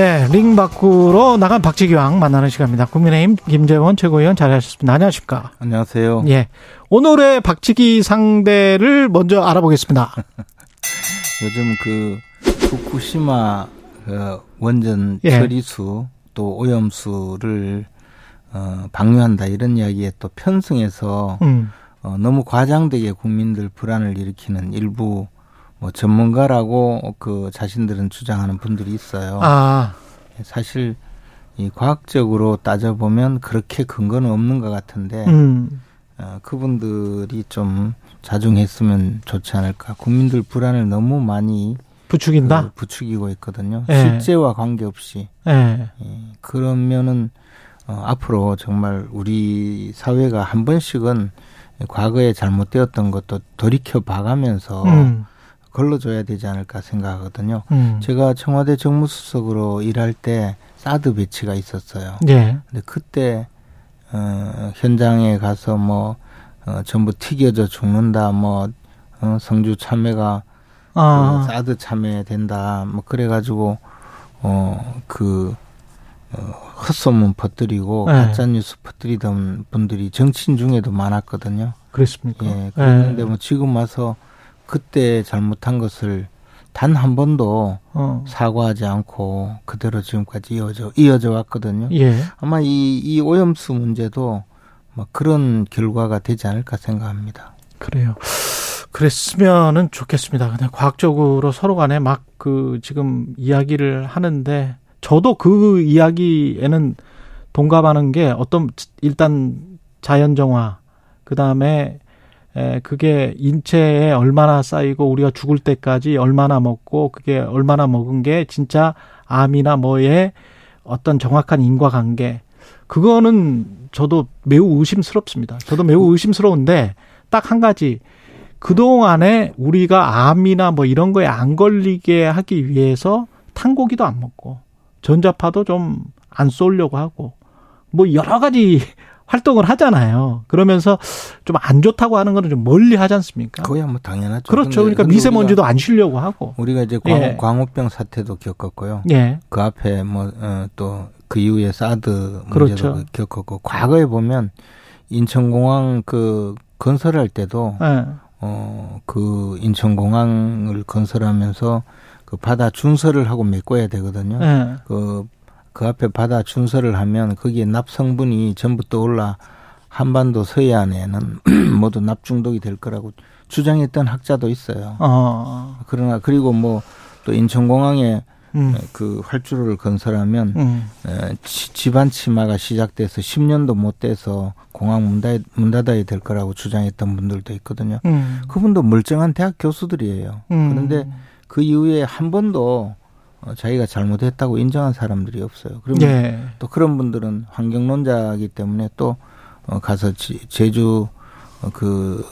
네, 링 밖으로 나간 박지기왕 만나는 시간입니다. 국민의힘 김재원 최고위원 자리하셨습니다. 안녕하십니까? 안녕하세요. 예. 오늘의 박지기 상대를 먼저 알아보겠습니다. 요즘 그 후쿠시마 그 원전 예. 처리수 또 오염수를 어, 방류한다 이런 이야기에 또 편승해서 음. 어, 너무 과장되게 국민들 불안을 일으키는 일부 뭐 전문가라고 그 자신들은 주장하는 분들이 있어요. 아. 사실 이 과학적으로 따져보면 그렇게 근거는 없는 것 같은데 음. 어, 그분들이 좀 자중했으면 좋지 않을까. 국민들 불안을 너무 많이 부추긴다. 그 부추기고 있거든요. 예. 실제와 관계없이. 예. 예. 그러면은 어, 앞으로 정말 우리 사회가 한 번씩은 과거에 잘못되었던 것도 돌이켜 봐가면서 음. 걸러줘야 되지 않을까 생각하거든요. 음. 제가 청와대 정무수석으로 일할 때 사드 배치가 있었어요. 예. 근데 그때 어, 현장에 가서 뭐 어, 전부 튀겨져 죽는다, 뭐 어, 성주 참외가 아. 그 사드 참외 된다, 뭐 그래가지고 어그 어, 헛소문 퍼뜨리고 네. 가짜 뉴스 퍼뜨리던 분들이 정치인 중에도 많았거든요. 그렇습니까? 예. 그런데 네. 뭐 지금 와서 그때 잘못한 것을 단 한 번도 어. 사과하지 않고 그대로 지금까지 이어져 이어져 왔거든요. 예. 아마 이, 이 오염수 문제도 뭐 그런 결과가 되지 않을까 생각합니다. 그래요. 그랬으면은 좋겠습니다. 그냥 과학적으로 서로 간에 막 그 지금 이야기를 하는데 저도 그 이야기에는 동감하는 게 어떤 일단 자연 정화 그 다음에 에, 그게 인체에 얼마나 쌓이고 우리가 죽을 때까지 얼마나 먹고 그게 얼마나 먹은 게 진짜 암이나 뭐에 어떤 정확한 인과관계 그거는 저도 매우 의심스럽습니다. 저도 매우 의심스러운데 딱 한 가지 그동안에 우리가 암이나 뭐 이런 거에 안 걸리게 하기 위해서 탄고기도 안 먹고 전자파도 좀 안 쏠려고 하고 뭐 여러 가지 활동을 하잖아요. 그러면서 좀 안 좋다고 하는 거는 좀 멀리 하지 않습니까? 거의 뭐 당연하죠. 그렇죠. 그러니까 미세먼지도 안 쉬려고 하고. 우리가 이제 광, 예. 광우병 사태도 겪었고요. 예. 그 앞에 뭐 또그 어, 이후에 사드 문제도 그렇죠. 겪었고 과거에 보면 인천공항 그 건설할 때도 예. 어그 인천공항을 건설하면서 그 바다 준설을 하고 메꿔야 되거든요. 예. 그 그 앞에 바다 준설을 하면 거기에 납 성분이 전부 떠올라 한반도 서해안에는 모두 납 중독이 될 거라고 주장했던 학자도 있어요. 어. 그러나 그리고 뭐 또 인천공항에 음. 그 활주로를 건설하면 음. 에, 집안 치마가 시작돼서 10년도 못 돼서 공항 문, 닫, 문 닫아야 될 거라고 주장했던 분들도 있거든요. 음. 그분도 멀쩡한 대학 교수들이에요. 음. 그런데 그 이후에 한 번도 어, 자기가 잘못했다고 인정한 사람들이 없어요. 그러면 예. 또 그런 분들은 환경론자이기 때문에 또 어, 가서 지, 제주 어, 그,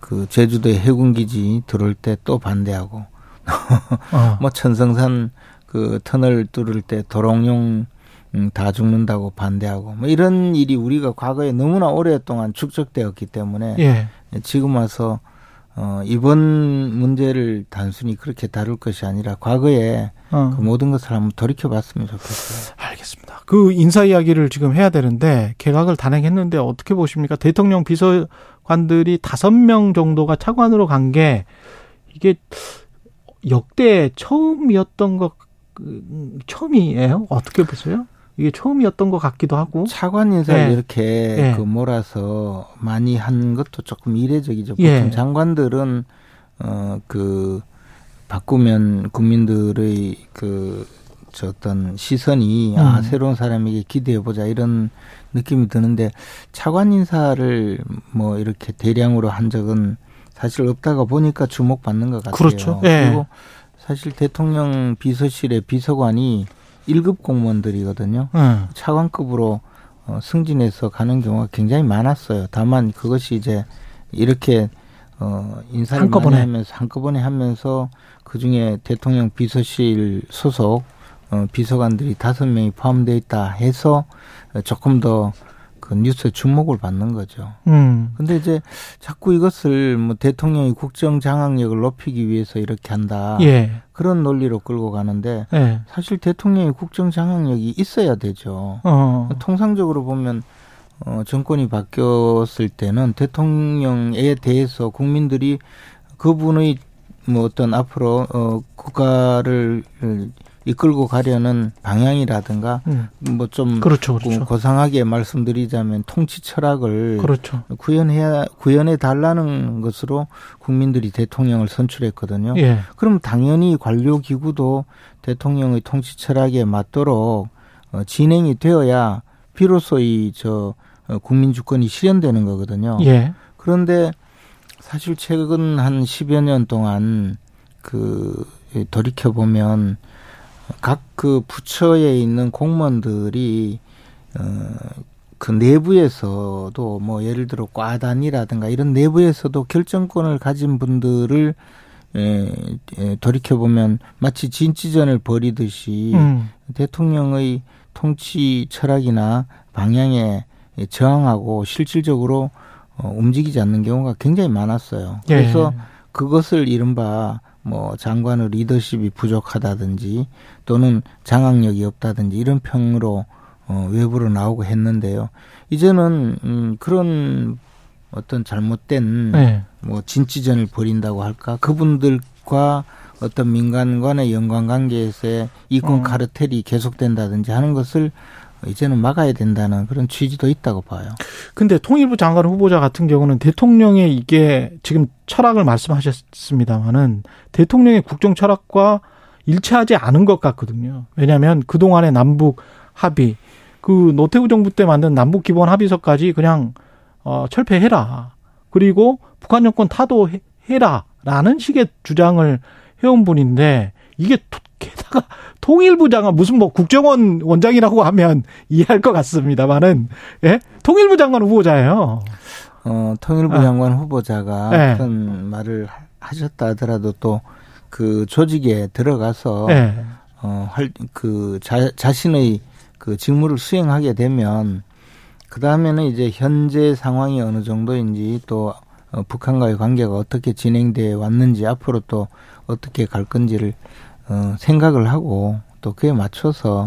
그 제주도의 해군 기지 들어올 때 또 반대하고 어. 뭐 천성산 그 터널 뚫을 때 도롱뇽 음, 다 죽는다고 반대하고 뭐 이런 일이 우리가 과거에 너무나 오랫동안 축적되었기 때문에 예. 지금 와서 어, 이번 문제를 단순히 그렇게 다룰 것이 아니라 과거에 어. 그 모든 것을 한번 돌이켜 봤으면 좋겠어요. 알겠습니다. 그 인사 이야기를 지금 해야 되는데 개각을 단행했는데 어떻게 보십니까? 대통령 비서관들이 다섯 명 정도가 차관으로 간 게 이게 역대 처음이었던 것 그, 처음이에요? 어떻게 보세요? 이게 처음이었던 것 같기도 하고 차관 인사를 네. 이렇게 네. 그 몰아서 많이 한 것도 조금 이례적이죠. 보통 예. 장관들은 어그 바꾸면 국민들의 그 저 어떤 시선이 아, 음. 아 새로운 사람에게 기대해 보자 이런 느낌이 드는데 차관 인사를 뭐 이렇게 대량으로 한 적은 사실 없다가 보니까 주목받는 것 같아요. 그렇죠. 예. 그리고 사실 대통령 비서실의 비서관이 1급 공무원들이거든요. 음. 차관급으로 어, 승진해서 가는 경우가 굉장히 많았어요. 다만 그것이 이제 이렇게 어, 인사를 한꺼번에 하면서 한꺼번에 하면서 그 중에 대통령 비서실 소속 어, 비서관들이 다섯 명이 포함되어 있다 해서 조금 더 그 뉴스에 주목을 받는 거죠. 음. 근데 이제 자꾸 이것을 뭐 대통령이 국정 장악력을 높이기 위해서 이렇게 한다. 예. 그런 논리로 끌고 가는데 예. 사실 대통령이 국정 장악력이 있어야 되죠. 어. 통상적으로 보면 어 정권이 바뀌었을 때는 대통령에 대해서 국민들이 그분의 뭐 어떤 앞으로 어 국가를 이끌고 가려는 방향이라든가 음. 뭐좀 그렇죠, 그렇죠. 고상하게 말씀드리자면 통치 철학을 그렇죠. 구현해야 구현해 달라는 것으로 국민들이 대통령을 선출했거든요. 예. 그럼 당연히 관료 기구도 대통령의 통치 철학에 맞도록 어, 진행이 되어야 비로소 이저 어, 국민 주권이 실현되는 거거든요. 예. 그런데 사실 최근 한 10여 년 동안 그 돌이켜 보면 각 그 부처에 있는 공무원들이 어그 내부에서도 뭐 예를 들어 과단이라든가 이런 내부에서도 결정권을 가진 분들을 에, 에 돌이켜 보면 마치 진치전을 벌이듯이 음. 대통령의 통치 철학이나 방향에 저항하고 실질적으로 어, 움직이지 않는 경우가 굉장히 많았어요. 그래서 예. 그것을 이른바 뭐 장관의 리더십이 부족하다든지 또는 장악력이 없다든지 이런 평으로 어, 외부로 나오고 했는데요. 이제는 음, 그런 어떤 잘못된 네. 뭐 진치전을 벌인다고 할까 그분들과 어떤 민간 간의 연관 관계에서의 이권 음. 카르텔이 계속된다든지 하는 것을 이제는 막아야 된다는 그런 취지도 있다고 봐요. 근데 통일부 장관 후보자 같은 경우는 대통령의 이게 지금 철학을 말씀하셨습니다마는 대통령의 국정 철학과 일치하지 않은 것 같거든요. 왜냐하면 그동안의 남북 합의, 그 노태우 정부 때 만든 남북 기본 합의서까지 그냥 어, 철폐해라. 그리고 북한 정권 타도해라 라는 식의 주장을 해온 분인데 이게 게다가 통일부 장관 무슨 뭐 국정원 원장이라고 하면 이해할 것 같습니다만은 예 통일부 장관 후보자예요. 어 통일부 아. 장관 후보자가 네. 어떤 말을 하셨다 하더라도 또 그 조직에 들어가서 네. 어할그 자신의 그 직무를 수행하게 되면 그 다음에는 이제 현재 상황이 어느 정도인지 또 어, 북한과의 관계가 어떻게 진행돼 왔는지 앞으로 또 어떻게 갈 건지를 어, 생각을 하고 또 그에 맞춰서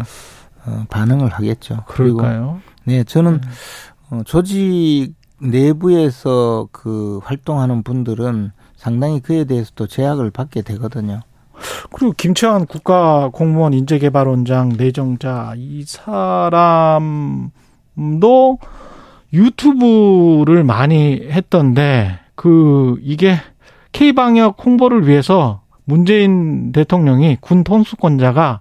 어, 반응을 하겠죠. 그럴까요? 그리고 네, 저는 네. 어, 조직 내부에서 그 활동하는 분들은 상당히 그에 대해서도 제약을 받게 되거든요. 그리고 김채환 국가 공무원 인재개발원장 내정자 이 사람도 유튜브를 많이 했던데 그 이게 K 방역 홍보를 위해서 문재인 대통령이 군 통수권자가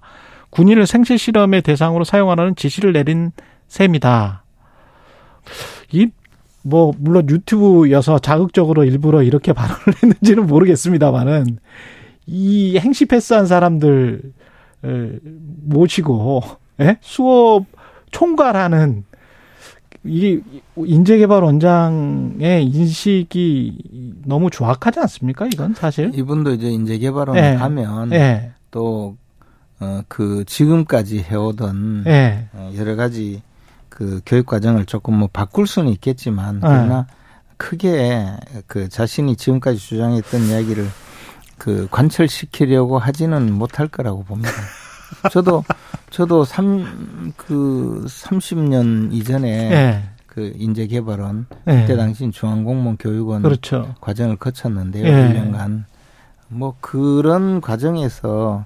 군인을 생체 실험의 대상으로 사용하라는 지시를 내린 셈이다. 이, 뭐, 물론 유튜브여서 자극적으로 일부러 이렇게 발언을 했는지는 모르겠습니다만은, 이 행시 패스한 사람들, 모시고, 예? 수업 총괄하는 이 인재개발원장의 인식이 너무 조악하지 않습니까? 이건 사실 이분도 이제 인재개발원 네. 하면 네. 또 어, 그 지금까지 해오던 네. 어, 여러 가지 그 교육 과정을 조금 뭐 바꿀 수는 있겠지만 그러나 크게 그 자신이 지금까지 주장했던 이야기를 그 관철시키려고 하지는 못할 거라고 봅니다. 저도 저도 삼그 30년 이전에 네. 그 인재 개발원 네. 그때 당시 중앙공무원 교육원 그렇죠. 과정을 거쳤는데요. 네. 1년간 뭐 그런 과정에서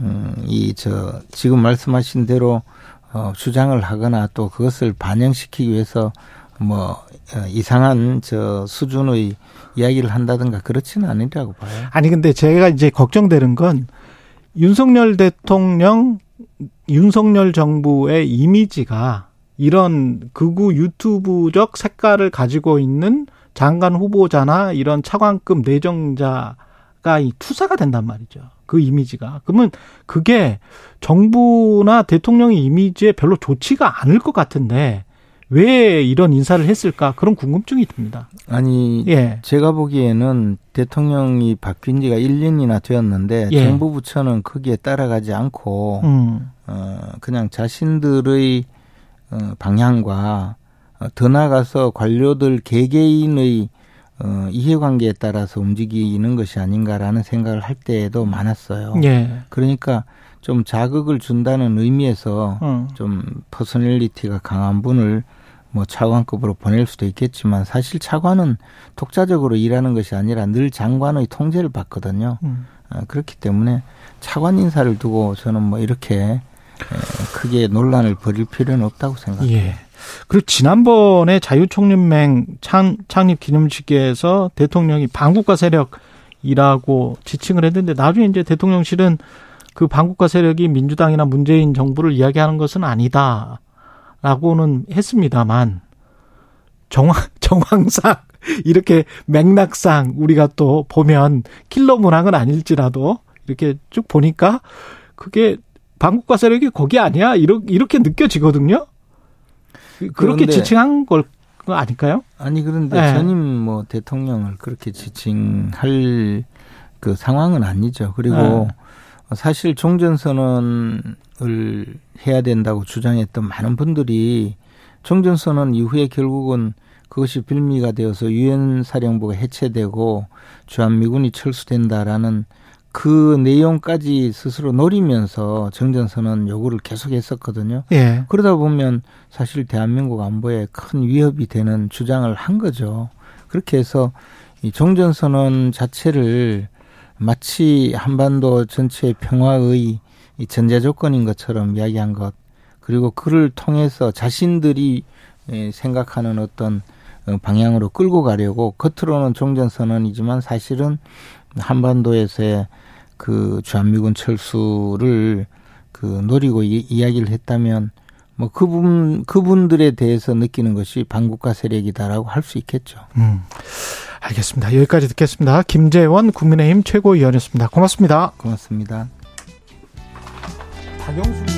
음 이 저 지금 말씀하신 대로 어 주장을 하거나 또 그것을 반영시키기 위해서 뭐 어, 이상한 저 수준의 이야기를 한다든가 그렇지는 않으리라고 봐요. 아니 근데 제가 이제 걱정되는 건 윤석열 대통령, 윤석열 정부의 이미지가 이런 극우 유튜브적 색깔을 가지고 있는 장관 후보자나 이런 차관급 내정자가 이 투사가 된단 말이죠. 그 이미지가. 그러면 그게 정부나 대통령의 이미지에 별로 좋지가 않을 것 같은데 왜 이런 인사를 했을까 그런 궁금증이 듭니다. 아니, 예. 제가 보기에는 대통령이 바뀐 지가 1년이나 되었는데 예. 정부 부처는 거기에 따라가지 않고 음. 어 그냥 자신들의 어 방향과 어, 더 나아가서 관료들 개개인의 어, 이해관계에 따라서 움직이는 것이 아닌가라는 생각을 할 때도 많았어요. 예. 그러니까 좀 자극을 준다는 의미에서 어. 좀 personality가 강한 분을 뭐 차관급으로 보낼 수도 있겠지만 사실 차관은 독자적으로 일하는 것이 아니라 늘 장관의 통제를 받거든요. 음. 아, 그렇기 때문에 차관 인사를 두고 저는 뭐 이렇게 크게 논란을 벌일 필요는 없다고 생각합니다. 예. 그리고 지난번에 자유총연맹 창, 창립 기념식에서 대통령이 반국가 세력이라고 지칭을 했는데 나중에 이제 대통령실은 그 반국가 세력이 민주당이나 문재인 정부를 이야기하는 것은 아니다 라고는 했습니다만 정황 정황상 이렇게 맥락상 우리가 또 보면 킬러 문항은 아닐지라도 이렇게 쭉 보니까 그게 반국가 세력이 거기 아니야 이렇게 느껴지거든요. 그렇게 지칭한 걸 아닐까요? 아니 그런데 네. 전임 뭐 대통령을 그렇게 지칭할 그 상황은 아니죠. 그리고 네. 사실 종전선언을 해야 된다고 주장했던 많은 분들이 종전선언 이후에 결국은 그것이 빌미가 되어서 유엔 사령부가 해체되고 주한미군이 철수된다라는 그 내용까지 스스로 노리면서 정전선언 요구를 계속 했었거든요. 예. 그러다 보면 사실 대한민국 안보에 큰 위협이 되는 주장을 한 거죠. 그렇게 해서 이 종전선언 자체를 마치 한반도 전체의 평화의 이 전제 조건인 것처럼 이야기한 것 그리고 그를 통해서 자신들이 예, 생각하는 어떤 어, 방향으로 끌고 가려고 겉으로는 종전 선언이지만 사실은 한반도에서의 그 주한미군 철수를 그 노리고 이, 이야기를 했다면 뭐 그분 그분들에 대해서 느끼는 것이 반국가 세력이다라고 할 수 있겠죠. 음. 알겠습니다. 여기까지 듣겠습니다. 김재원 국민의힘 최고위원이었습니다. 고맙습니다. 고맙습니다. 박영수